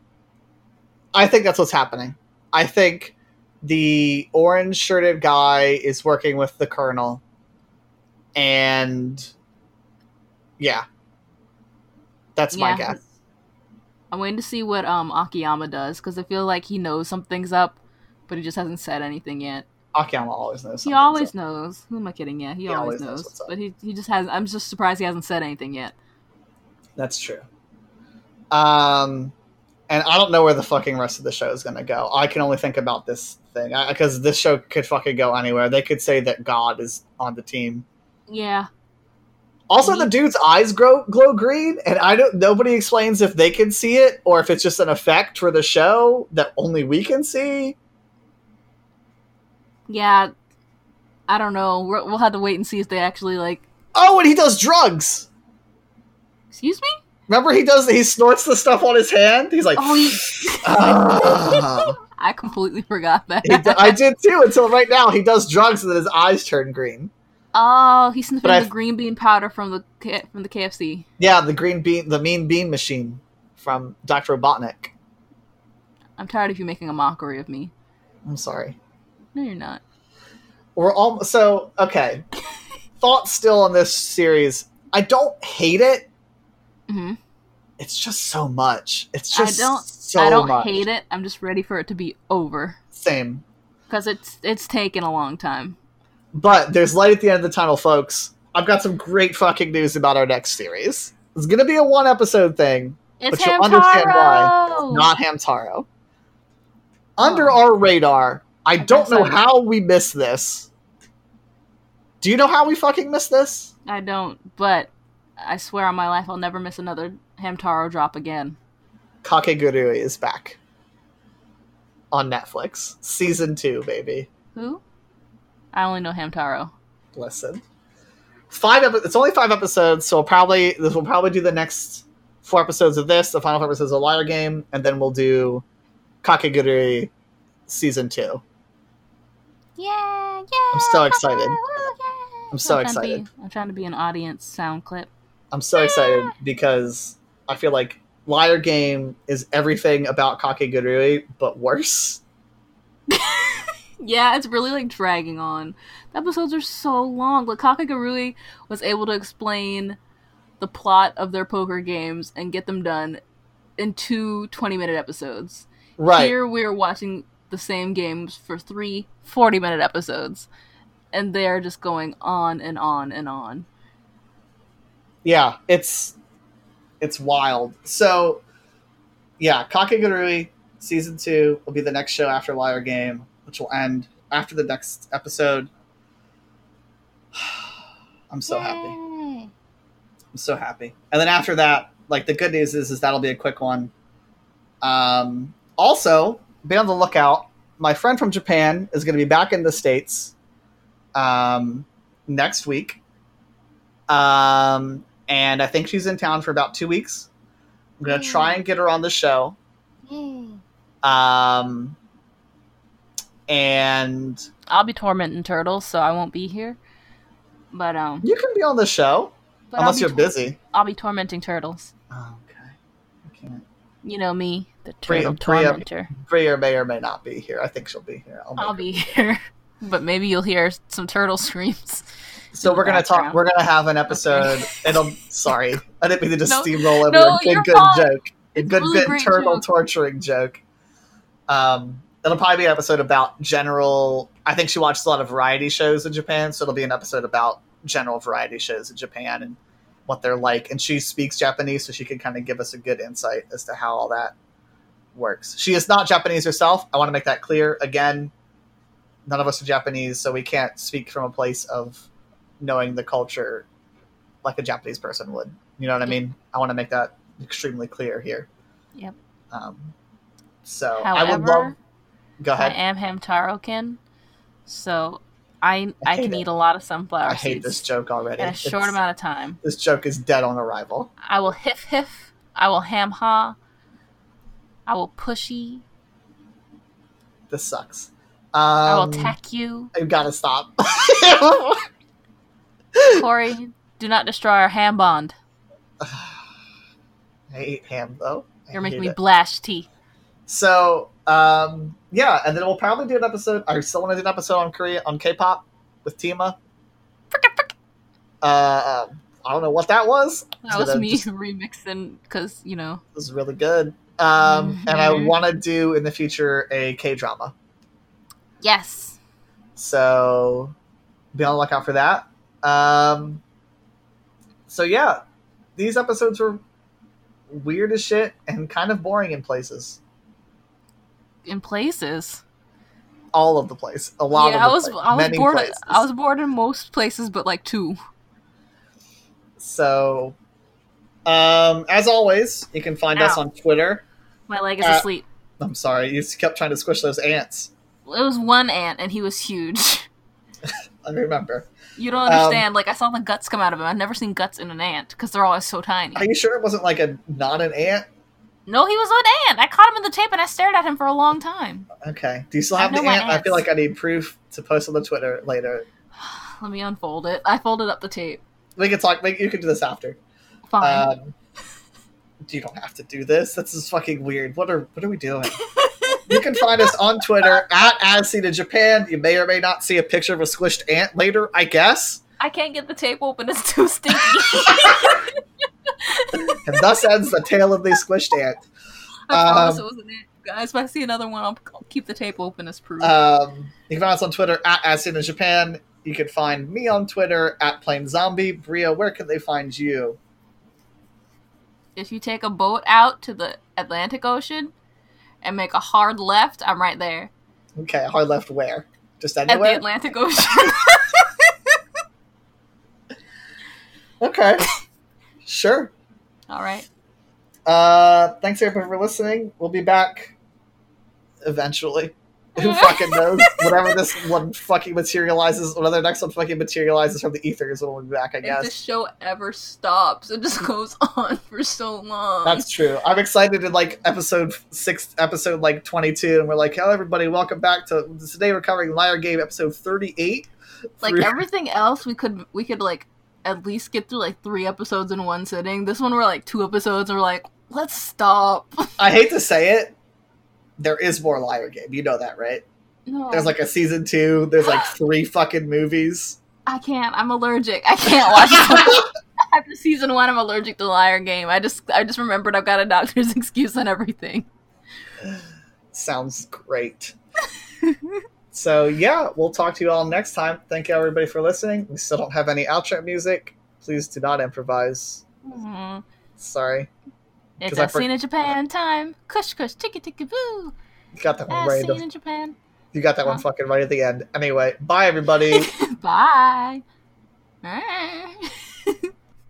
I think that's what's happening. I think the orange shirted guy is working with the colonel, and yeah, that's my Yeah. guess. I'm waiting to see what um Akiyama does because I feel like he knows something's up, but he just hasn't said anything yet. Akiyama always knows. He always up. knows. Who am I kidding? Yeah, he, He always, always knows knows. but he he just has. I'm just surprised he hasn't said anything yet. That's true. Um, and I don't know where the fucking rest of the show is gonna go. I can only think about this thing because this show could fucking go anywhere. They could say that God is on the team. Yeah, Also, the dude's eyes grow glow green, and I don't. Nobody explains if they can see it or if it's just an effect for the show that only we can see. yeah. I don't know. We're, we'll have to wait and see if they actually like. Oh, and he does drugs. Excuse me. Remember, he does. He snorts the stuff on his hand. He's like, Oh, he, "Ah." I completely forgot that. D- I did too until right now. He does drugs and then his eyes turn green. oh, he's sniffing the green bean powder from the K- from the KFC. Yeah, the green bean, the mean bean machine from Doctor Robotnik. I'm tired of you making a mockery of me. I'm sorry. No, you're not. We're all so okay. Thoughts still on this series. I don't hate it. hmm It's just so much. It's I just don't- so I don't much. hate it. I'm just ready for it to be over Same. because it's it's taken a long time. But there's light at the end of the tunnel, folks. I've got some great fucking news about our next series. It's gonna be a one episode thing, It's But you'll understand why. Hamtaro! not Hamtaro. Oh. Under Oh. our radar, I don't know I- how we missed this. Do you know how we fucking missed this? I don't, but I swear on my life I'll never miss another Hamtaro drop again. Kakegurui is back on Netflix, season two, baby. Who? I only know Hamtaro. Listen, five. Epi- it's only five episodes, so we'll probably this will probably do the next four episodes of this, the final four episodes of Liar Game, and then we'll do Kakegurui season two. Yeah, yeah. I'm so excited. I'm so trying to be- excited. I'm trying to be an audience sound clip. I'm so excited because I feel like Liar Game is everything about Kakegurui, but worse. Yeah, it's really like dragging on. The episodes are so long. Like Kakegurui was able to explain the plot of their poker games and get them done in two 20 minute episodes. Right. Here we're watching the same games for three 40 minute episodes. And they're just going on and on and on. yeah, it's it's wild. So yeah, Kakegurui season two will be the next show after Liar Game, which will end after the next episode. I'm so happy. I'm so happy. And then after that, like the good news is, is that'll be a quick one. Um, also, be on the lookout. My friend from Japan is going to be back in the states um, next week, um, and I think she's in town for about two weeks. I'm going to try and get her on the show. Yay. Um, and I'll be tormenting turtles, so I won't be here. But um, you can be on the show unless be you're tor- busy. I'll be tormenting turtles. Oh, okay. I can't. You know me, the turtle Bria- tormentor. Bria may or may not be here. I think she'll be here. I'll I'll her. be here, but maybe you'll hear some turtle screams. So we're gonna talk. We're gonna have an episode. It'll. Sorry, I didn't mean to just No, steamroll over no, a good, good joke. A good, really good turtle joke. torturing joke. Um, it'll probably be an episode about general. I think she watches a lot of variety shows in Japan, so it'll be an episode about general variety shows in Japan and what they're like. And she speaks Japanese, so she can kind of give us a good insight as to how all that works. She is not Japanese herself. I want to make that clear. Again, none of us are Japanese, so we can't speak from a place of knowing the culture like a Japanese person would. You know what I mean? I want to make that extremely clear here. Yep. Um, so I would love. However, Go ahead. I am Hamtarokin, so I I I can it. eat a lot of sunflower I hate seeds this joke already. in a short It's- amount of time. This joke is dead on arrival. I will hiff hiff. I will ham ha. I will pushy. This sucks. I will Um, tack you. I've got to stop. Corey, do not destroy our ham bond. I hate ham though. I You're making me it. blash tea. So um, yeah, and then we'll probably do an episode. I still want to do an episode on Korea on K-pop with Tima. Uh, I don't know what that was. That was me just- remixing because you know It was really good. Um, and I want to do in the future a K drama. yes. So be on the lookout for that. Um, so yeah, these episodes were weird as shit and kind of boring in places. In places. All of the place, a lot yeah, of I was pla- I was many bored. places. I was bored in most places, but like two. So, um, as always, you can find us on Twitter. My leg is Uh, asleep. I'm sorry, you kept trying to squish those ants. It was one ant, and he was huge. I remember. You don't Um, understand. like I saw the guts come out of him. I've never seen guts in an ant because they're always so tiny. Are you sure it wasn't like a not an ant? No, he was an ant. I caught him in the tape, and I stared at him for a long time. Okay. Do you still have the ant? I feel like I need proof to post on the Twitter later. Let me unfold it. I folded up the tape. We can talk. We, you can do this after. Fine. Um, you don't have to do this. This is fucking weird. What are what are we doing? you can find us on Twitter at As Seen in Japan. You may or may not see a picture of a squished ant later. I guess. I can't get the tape open. It's too stinky. And thus ends the tale of the squished ant. I promise Um, it was an ant, guys. If I see another one, I'll, I'll keep the tape open as proof. Um, you can find us on Twitter at As Seen in Japan. You can find me on Twitter at Plain Zombie. Bria, where can they find you? if you take a boat out to the Atlantic Ocean and make a hard left, I'm right there Okay, a hard left where? Just anywhere? at the? Atlantic Ocean. Okay. sure. All right. Uh, thanks everybody for listening. We'll be back eventually. Who fucking knows? Whatever this one fucking materializes, whatever the next one fucking materializes from the ethers, we'll be back. I If this show ever stops, it just goes on for so long. that's true. I'm excited in like episode six, episode like 22, and we're like, "Hello, everybody! Welcome back to today. We're covering Liar Game episode 38." like Three- everything else we could we could like at least get through like three episodes in one sitting. This one we're like two episodes and we're like, let's stop. I hate to say it, there is more Liar Game. You know that, right? No. There's like a season two. There's like three fucking movies. I can't. I'm allergic. I can't watch it. After season one, I'm allergic to Liar Game. I just I just remembered I've got a doctor's excuse on everything. Sounds great. so yeah, we'll talk to you all next time. Thank you everybody for listening. We still don't have any outro music. Please do not improvise. Mhm. Sorry. It's a scene in Japan time. Kush kush tiki tiki boo. You got that one right. scene in Japan. You got that one fucking right at the end. Anyway, bye everybody. Bye. Bye.